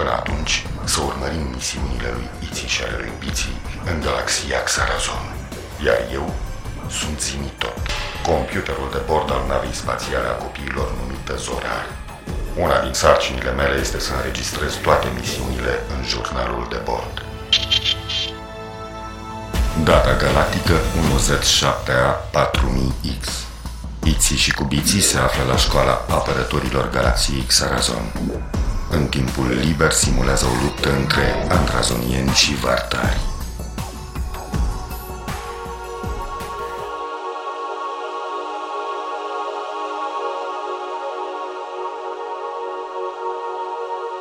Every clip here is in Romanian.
Până atunci, să urmărim misiunile lui Iții și ale lui Biții în galaxia Xarazon. Iar eu sunt Zimitot, computerul de bord al navei spațiale a copiilor numită Zorar. Una din sarcinile mele este să înregistrez toate misiunile în jurnalul de bord. Data galactică 1Z7A 4000X Iții și cubiții se află la școala apărătorilor galaxiei Xarazon. În timpul liber simulează o luptă între andrazonieni și vartari.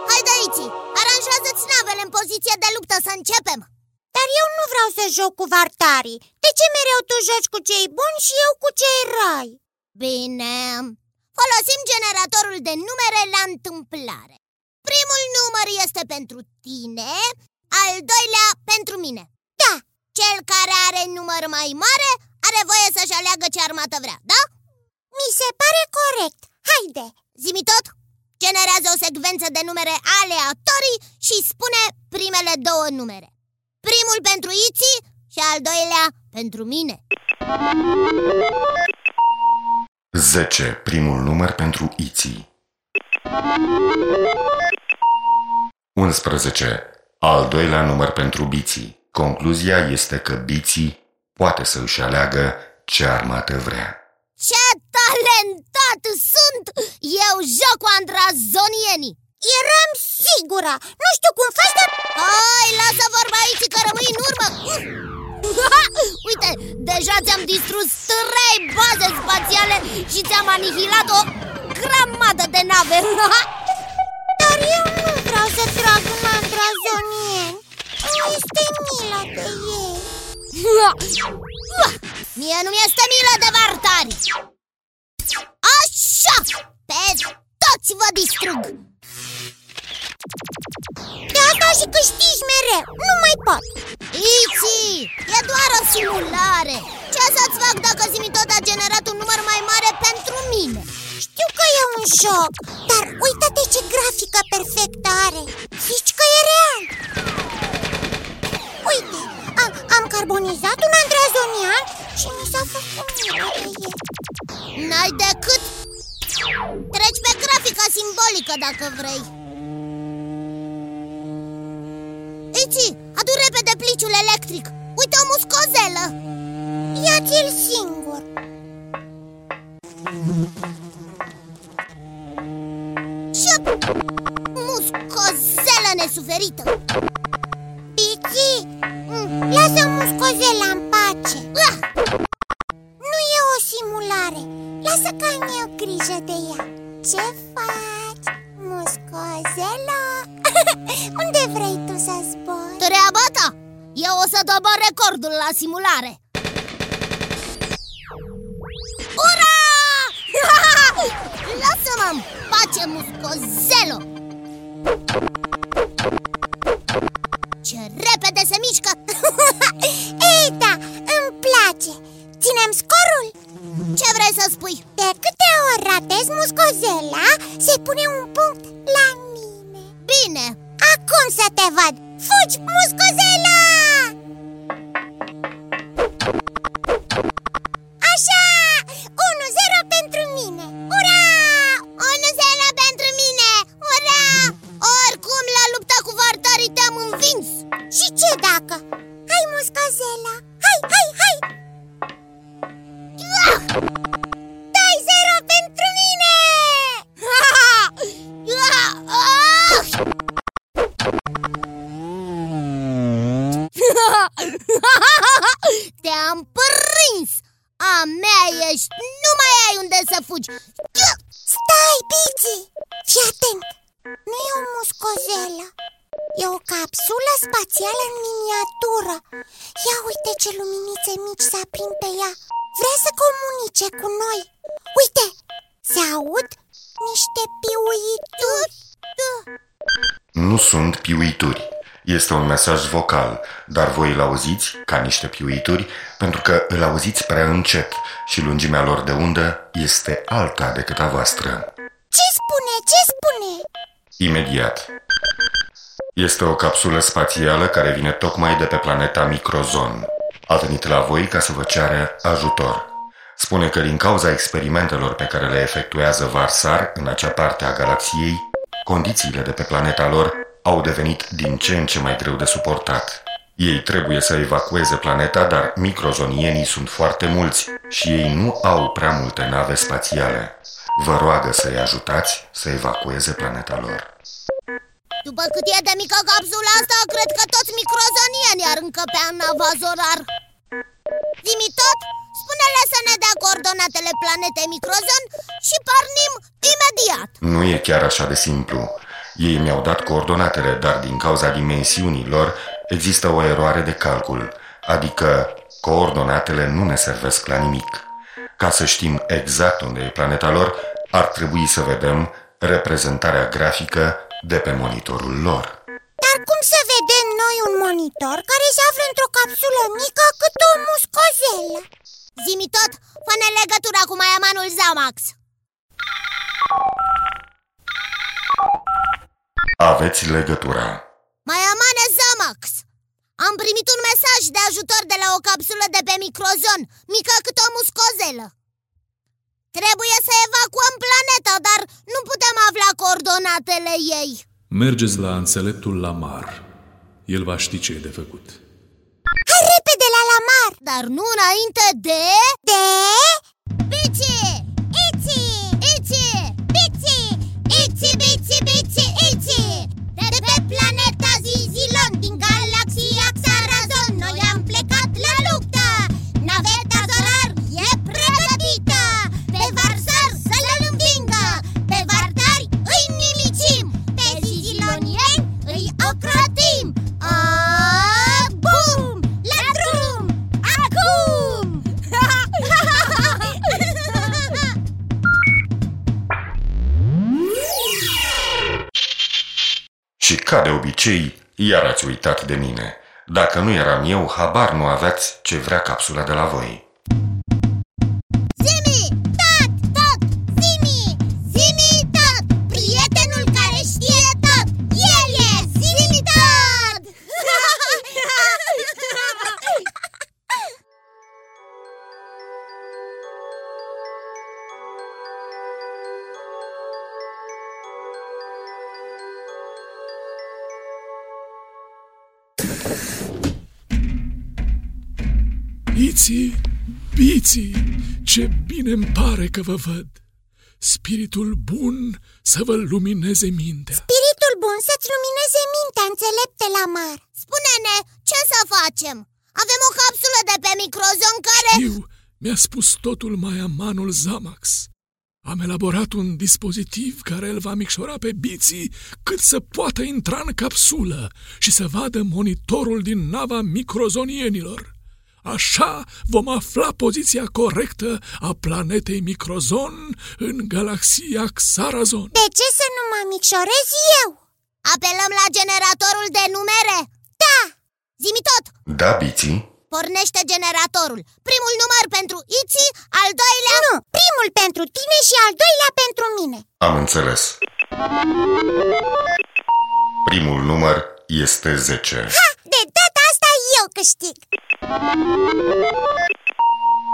Haide aici! Aranjează-ți navele în poziție de luptă să începem! Dar eu nu vreau să joc cu vartarii De ce mereu tu joci cu cei buni și eu cu cei răi? Bine, folosim generatorul de numere la întâmplare Primul număr este pentru tine, al doilea pentru mine. Da, Cel care are număr mai mare are voie să-și aleagă ce armată vrea, da? mi se pare corect. Haide, Zimi tot, generează o secvență de numere aleatorii și spune primele două numere. Primul pentru Iții și al doilea pentru mine. 10. Primul număr pentru Iții 11. Al doilea număr pentru Biții. Concluzia este că Biții poate să își aleagă ce armată vrea. Ce talentat sunt! Eu joc cu andrazonienii! eram sigură Nu știu cum faci, dar Hai, lasă vorba aici că rămâi în urmă! Uite, deja ți-am distrus trei baze spațiale și ți-am anihilat o grămadă de nave! Dar eu nu vreau să trag în andrazonieni Nu este milă de ei Mie nu mi-este milă de vartari! Așa! Pe toți vă distrug! De asta și câștigi mereu Nu mai pot Iți, e doar o simulare Ce să-ți fac dacă Zimi tot a generat un număr mai mare pentru mine? Știu că e un joc Dar uite-te ce grafică perfectă are. Zici că e real. Uite, am, am carbonizat un andrazonian Și mi s-a făcut milă de el N-ai decât Treci pe grafica simbolică dacă vrei. Iți, adu repede pliciul electric. Uite o muscozelă. Ia-ți-l singur muscozelă să spui? De câte ori ratez muscozela, se pune un punct la mine Bine! Acum să te văd! Fugi, muscozela! Stai, Bici! Fii atent! Nu e o muscozelă E o capsulă spațială în miniatură Ia uite ce luminițe mici se aprind pe ea Vrea să comunice cu noi Uite! Se aud niște piuituri Nu sunt piuituri. Este un mesaj vocal, dar voi îl auziți ca niște piuituri pentru că îl auziți prea încet și lungimea lor de undă este alta decât a voastră. Ce spune? Ce spune? Imediat. Este o capsulă spațială care vine tocmai de pe planeta Microzon. A venit la voi ca să vă ceară ajutor. Spune că din cauza experimentelor pe care le efectuează Varsar în acea parte a galaxiei, condițiile de pe planeta lor au devenit din ce în ce mai greu de suportat. Ei trebuie să evacueze planeta, dar microzonienii sunt foarte mulți și ei nu au prea multe nave spațiale. Vă roagă să-i ajutați să evacueze planeta lor. După cât e de mică capsula asta, cred că toți microzonienii ar încăpea în navazorar Zimi tot, spune-le să ne dea coordonatele planetei Microzon și pornim imediat Nu e chiar așa de simplu. Ei mi-au dat coordonatele, dar din cauza dimensiunii lor există o eroare de calcul, adică coordonatele nu ne servesc la nimic. Ca să știm exact unde e planeta lor, ar trebui să vedem reprezentarea grafică de pe monitorul lor. Dar cum să vedem noi un monitor care se află într-o capsulă mică cât o muscozelă? Zimi tot, fă-ne legătura cu maiamanul Zamax Aveți legătura. Maiamane Zamax Am primit un mesaj de ajutor de la o capsulă de pe microzon, mică cât o muscozelă Trebuie să evacuăm planeta, dar nu putem afla coordonatele ei Mergeți la înțeleptul Lamar. El va ști ce e de făcut. Hai repede la Lamar! Dar nu înainte de... De... Bici! Ca de obicei, iar ați uitat de mine. Dacă nu eram eu, habar nu aveați ce vrea capsula de la voi. Iții, biții, ce bine îmi pare că vă văd! Spiritul bun să vă lumineze mintea. Spiritul bun să-ți lumineze mintea, înțelepte Lamar Spune-ne, ce să facem? Avem o capsulă de pe microzon care... Eu mi-a spus totul mai amanul Zamax. Am elaborat un dispozitiv care îl va micșora pe biții cât să poată intra în capsulă și să vadă monitorul din nava microzonienilor. Așa vom afla poziția corectă a planetei Microzon în galaxia Xarazon. De ce să nu mă micșorez eu? Apelăm la generatorul de numere? Da! Zimi tot! Da, biții? Pornește generatorul Primul număr pentru Iți, al doilea... Nu, primul pentru tine și al doilea pentru mine Am înțeles. Primul număr este 10. Ha, de data asta eu câștig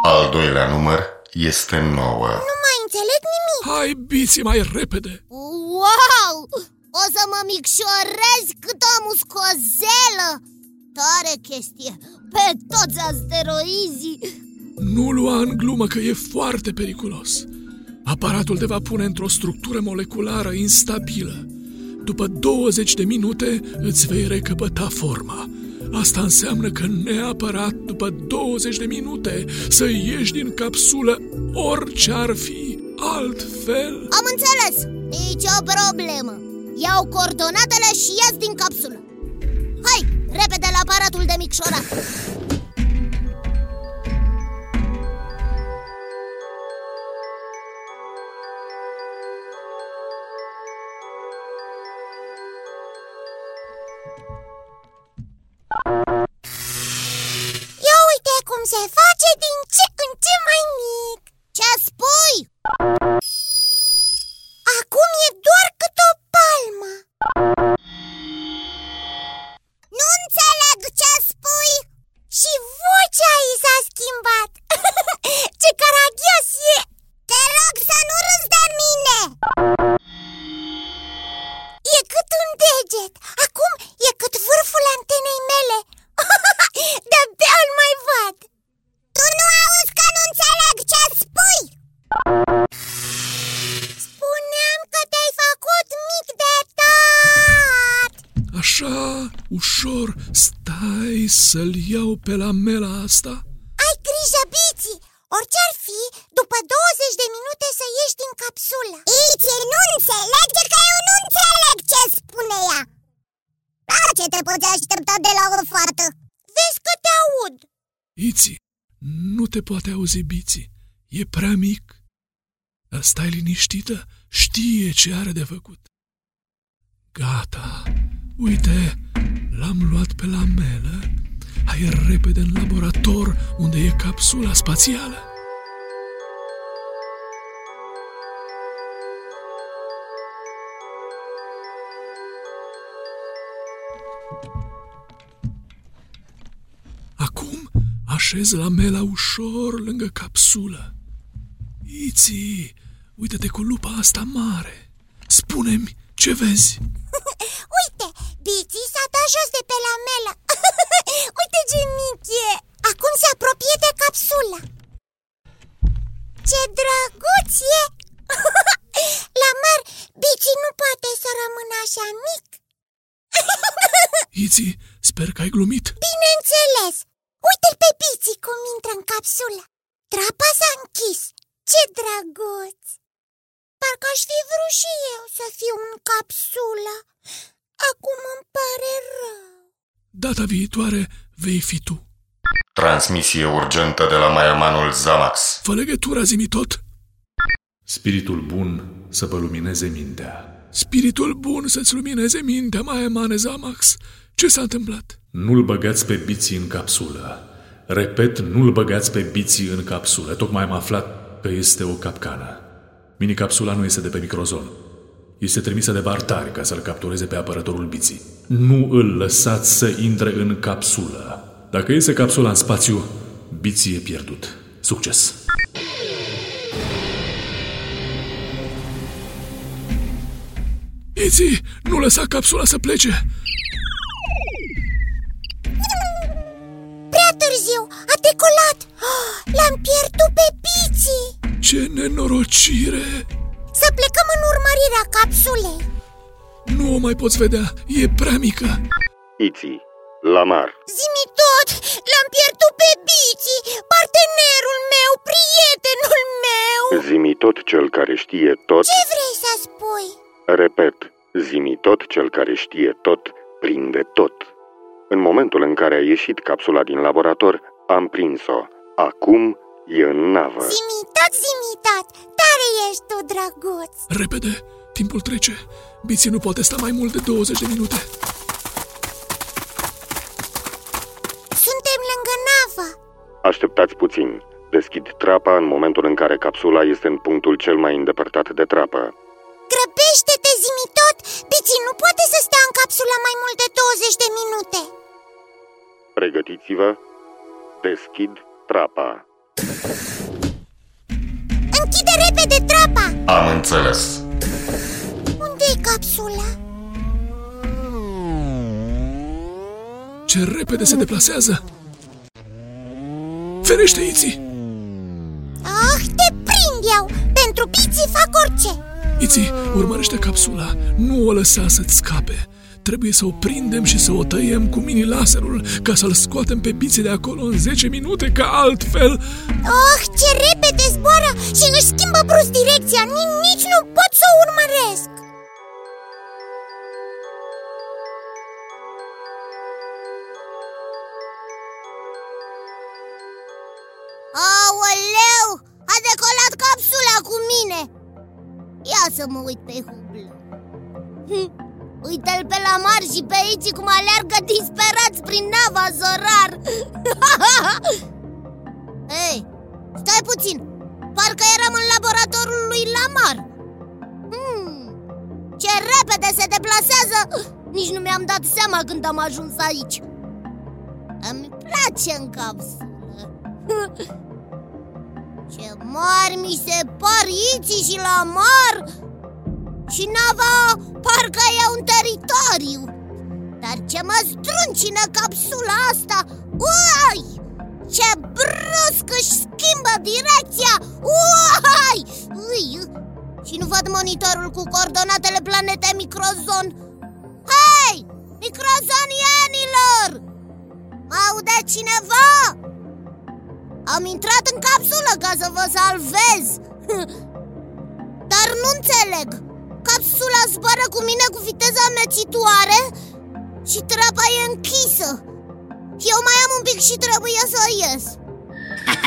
Al doilea număr este 9. Nu mai înțeleg nimic. Hai, biții, mai repede! Wow! O să mă micșorez cât o muscozelă. Tare chestie. Pe toți asteroizii. Nu lua în glumă că e foarte periculos. Aparatul te va pune într-o structură moleculară instabilă. După 20 de minute îți vei recăpăta forma Asta înseamnă că neapărat după 20 de minute să ieși din capsulă orice ar fi altfel. Am înțeles, nici o problemă. Iau coordonatele și ies din capsulă. Hai, repede la aparatul de micșorat se face din ce în ce mai mic Ce spui? Să-l iau pe la mela asta? Ai grijă, Biții Orice ar fi, după 20 de minute să ieși din capsulă. Iți nu înțelege că eu nu înțeleg ce spune ea. La ce te poți aștepta de la o fată? Vezi că te aud. Iți, nu te poate auzi biții E prea mic. Dar stai liniștită, știe ce are de făcut. Gata, uite, l-am luat pe la melă Hai repede în laborator unde e capsula spațială Acum așez lamela ușor lângă capsulă. Iți, uite-te cu lupa asta mare. Spune-mi ce vezi. Uite, Biții s-a dat jos de pe lamelă Uite ce mic e Acum se apropie de capsulă Ce drăguț e! La mar, Biții nu poate să rămână așa mic. Iți, sper că ai glumit. Bineînțeles. Uite-l pe Biții cum intră în capsulă. Trapa s-a închis. Ce drăguț. Parcă aș fi vrut și eu să fiu în capsulă. Acum îmi pare rău Data viitoare vei fi tu. Transmisie urgentă de la Maiamanul Zamax. Fă legătura zi tot. Spiritul bun să vă lumineze mintea. Spiritul bun să-ți lumineze mintea, mai emane Zamax. Ce s-a întâmplat? Nu-l băgați pe biții în capsulă. Repet, nu-l băgați pe biții în capsulă. Tocmai am aflat că este o capcană. Minicapsula nu este de pe microzon. Este trimisă de Vartari ca să-l captureze pe apărătorul biții. Nu îl lăsați să intre în capsulă. Dacă iese capsula în spațiu, biții e pierdut. Succes! Iți, nu lăsa capsula să plece. Prea târziu, a decolat L-am pierdut pe Biții Ce nenorocire! Să plecăm în urmărirea capsulei Nu o mai poți vedea, e prea mică. Iți, Lamar, Zimi tot, l-am pierdut pe Biții Partenerul meu, prietenul meu zimi tot cel care știe tot, Ce vrei să spui? repet, zimi tot cel care știe tot, prinde tot. În momentul în care a ieșit capsula din laborator, am prins-o. Acum e în navă. Zimi tot, zimi tot Tare ești tu, drăguț Repede, timpul trece. Biții nu poate sta mai mult de 20 de minute. Suntem lângă navă Așteptați puțin. Deschid trapa în momentul în care capsula este în punctul cel mai îndepărtat de trapă. Grăbește-te, zimi tot Biții nu poate să stea în capsulă mai mult de 20 de minute Pregătiți-vă. Deschid trapa. Închide repede trapa Am înțeles. unde e capsula? ce repede se deplasează! Ferește, Iții! Ah, te prind eu! Pentru piții fac orice! Iții, urmărește capsula, nu o lăsa să-ți scape. Trebuie să o prindem și să o tăiem cu mini-laserul ca să-l scoatem pe biții de acolo în 10 minute, ca altfel... Oh, ce repede zboară și își schimbă brusc direcția Nici, nici nu pot să o urmăresc Aoleu! A decolat capsula cu mine! Ia să mă uit pe hublă hm, Uite-l pe la mar și pe aici cum aleargă disperați prin nava Zorar. Ei, stai puțin Parcă eram în laboratorul lui Lamar. Hmm, Ce repede se deplasează. Nici nu mi-am dat seama când am ajuns aici. Îmi place în capsulă. Ce mari mi se par Iții și Lamar. Și nava parcă e un teritoriu Dar ce mă struncină capsula asta Uai! Ce brusc își schimbă direcția Uai! Ui! Și nu văd monitorul cu coordonatele planetei Microzon Hei! Microzonienilor! Mă aude cineva? Am intrat în capsulă ca să vă salvez Dar nu înțeleg Capsula zboară cu mine cu viteză amețitoare Și trapa e închisă. Eu mai am un pic și trebuie să ies.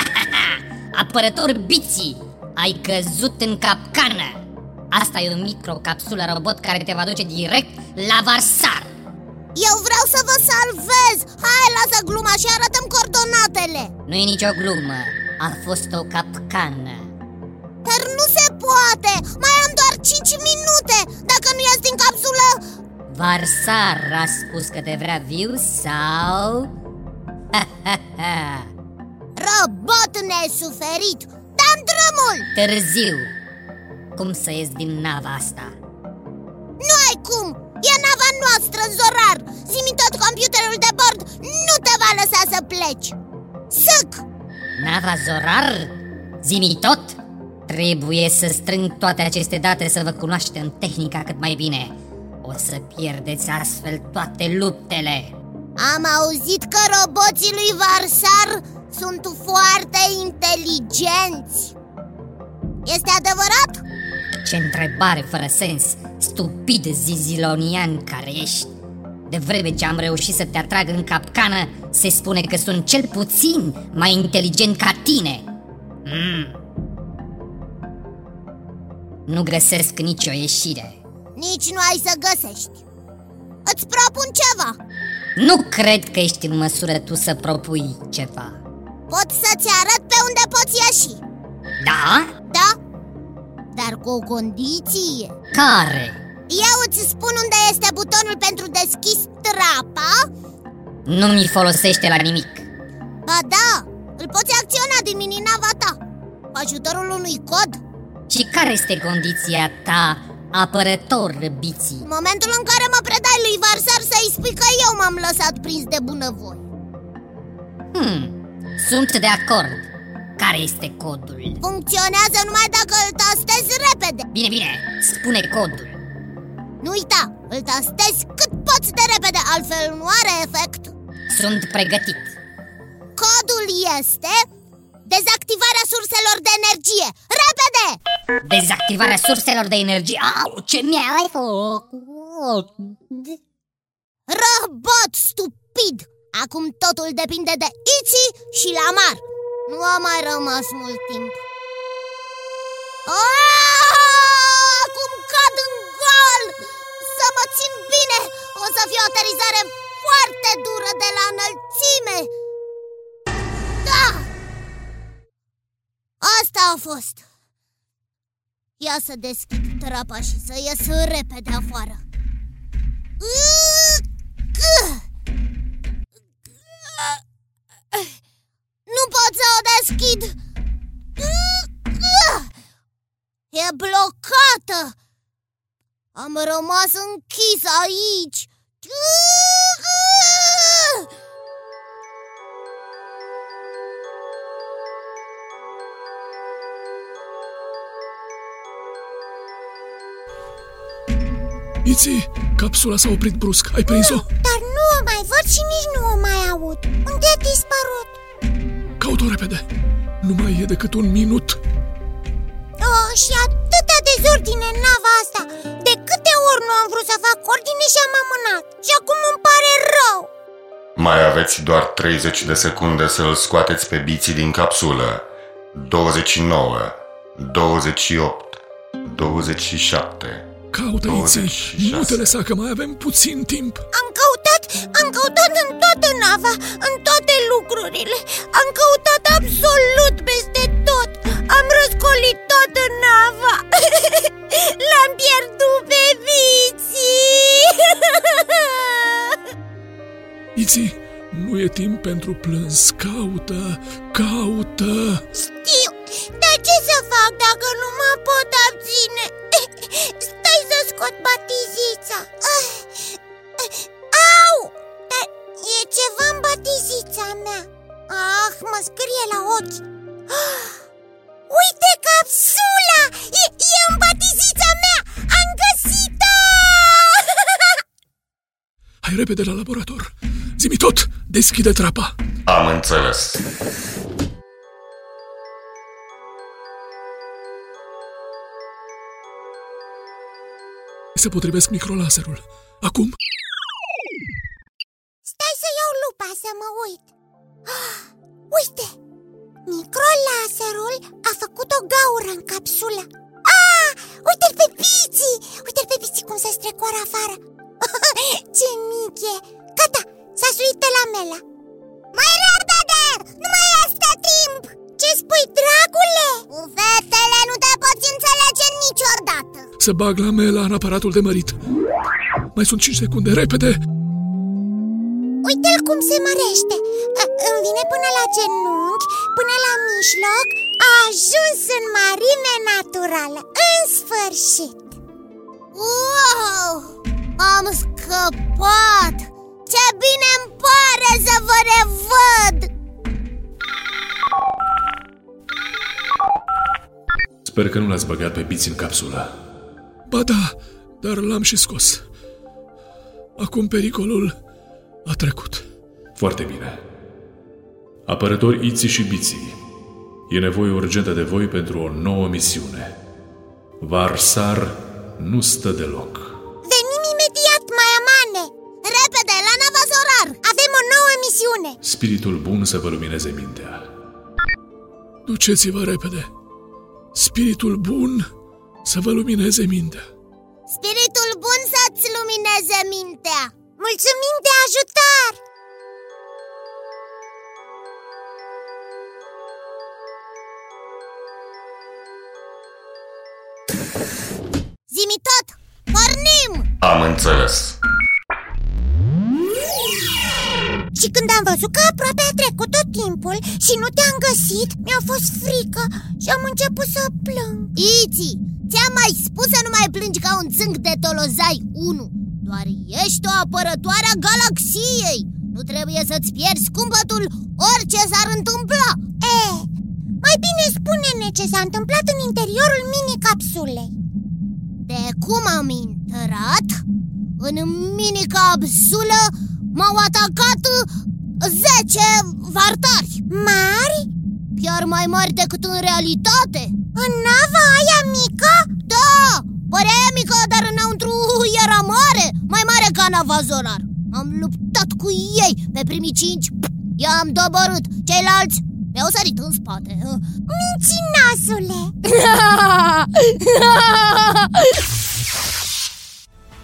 Apărător Biții, ai căzut în capcană. Asta e o microcapsulă robot care te va duce direct la Varsar. Eu vreau să vă salvez. Hai, lasă gluma și arătăm coordonatele. Nu e nicio glumă, a fost o capcană. Dar nu se poate, mai am doar 5 minute Dacă nu ies din capsulă Varsar a spus că te vrea viu sau... Robot nesuferit, dăm drumul Târziu Cum să ies din nava asta? Nu ai cum, e nava noastră, Zorar Zimi tot computerul de bord nu te va lăsa să pleci Sâc! Nava Zorar? Zimi tot? Trebuie să strâng toate aceste date să vă cunoaștem tehnica cât mai bine. O să pierdeți astfel toate luptele. Am auzit că roboții lui Varsar sunt foarte inteligenți. Este adevărat? Ce întrebare fără sens, stupid zizilonian care ești. De vreme ce am reușit să te atrag în capcană, se spune că sunt cel puțin mai inteligent ca tine. Mm. Nu găsesc nicio ieșire. Nici nu ai să găsești. Îți propun ceva. Nu cred că ești în măsură tu să propui ceva. Pot să-ți arăt pe unde poți ieși. Da? Da? Dar cu o condiție. Care? Eu îți spun unde este butonul pentru deschis trapa. Nu mi folosește la nimic. Ba da, îl poți acționa din mininava ta. Cu ajutorul unui cod Și care este condiția ta, apărător biții? În momentul în care mă predai lui Varsar să-i spui că eu m-am lăsat prins de bunăvoie Hmm, sunt de acord. Care este codul? Funcționează numai dacă îl tastezi repede. Bine, bine, spune codul. Nu uita, îl tastezi cât poți de repede, altfel nu are efect. Sunt pregătit. Codul este dezactivarea surselor de energie Repede! Dezactivarea surselor de energie Au, ce mi-ai făcut Robot stupid! Acum totul depinde de Iți și Lamar Nu a mai rămas mult timp Aaaa! Acum cad în gol! Să mă țin bine! O să fie o aterizare foarte dură de la înălțime Da! Asta a fost Ia să deschid trapa și să ies repede afară. Nu pot să o deschid. E blocată. Am rămas închis aici Biții, capsula s-a oprit brusc. Ai prins-o? Dar nu o mai văd și nici nu o mai aud Unde a dispărut? Caut-o repede. Nu mai e decât un minut. Oh, și atâta dezordine în nava asta De câte ori nu am vrut să fac ordine și am amânat Și acum îmi pare rău Mai aveți doar 30 de secunde să-l scoateți pe biții din capsulă. 29, 28, 27. Caută Iții, 26. nu te lăsa că mai avem puțin timp. Am căutat, am căutat în toată nava, în toate lucrurile Am căutat absolut peste tot Am răscolit toată nava L-am pierdut pe Viții Iții, nu e timp pentru plâns. Caută, caută. Știu, repede la laborator. Zimi tot, deschide trapa. Am înțeles. Se potrivesc microlaserul. Acum, Stai să iau lupa să mă uit Ah, Uite! Microlaserul a făcut o gaură în capsulă Ah! Uite-l pe Piții! Uite-l pe Piții cum se strecoară afară Ce mic e! Gata! S-a suit pe la mela Mai repede! Nu mai este timp! Ce spui, dragule? Cu fetele nu te poți înțelege niciodată să bag lamela în aparatul de mărit. Mai sunt 5 secunde, repede! Uite-l cum se mărește Ă- Îmi vine până la genunchi, până la mijloc A ajuns în mărime naturală În sfârșit Wow! Am scăpat! Ce bine îmi pare să vă revăd! Sper că nu l-ați băgat pe biți în capsulă. Ba da, dar l-am și scos. Acum pericolul a trecut. Foarte bine. Apărători Iții și Biții, e nevoie urgentă de voi pentru o nouă misiune. Varsar nu stă deloc. Misiune Spiritul bun să vă lumineze mintea. Duceți-vă repede. Spiritul bun să vă lumineze mintea. Spiritul bun să-ți lumineze mintea! Mulțumim de ajutor! Zimi tot! Pornim! Am înțeles. Văzut că aproape a trecut tot timpul și nu te-am găsit, mi-a fost frică și am început să plâng. Iti, ți-am mai spus să nu mai plângi ca un țânc de tolozai. 1 Doar ești o apărătoare a galaxiei. Nu trebuie să-ți pierzi cumpătul orice s-ar întâmpla. E, mai bine spune-ne ce s-a întâmplat în interiorul mini-capsulei. De cum am intrat, în mini-capsulă m-au atacat 10 vartari Mari? Chiar mai mari decât în realitate În nava aia mică? Da, părea mică, dar înăuntru era mare Mai mare ca navazonar Am luptat cu ei pe primii cinci I-am doborât Ceilalți mi-au sărit în spate Mincinoasule!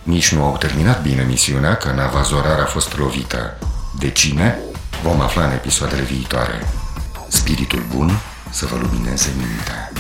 Nici nu au terminat bine misiunea că nava Zorar a fost lovită. De cine? Vom afla în episoadele viitoare. Spiritul bun să vă lumineze mintea.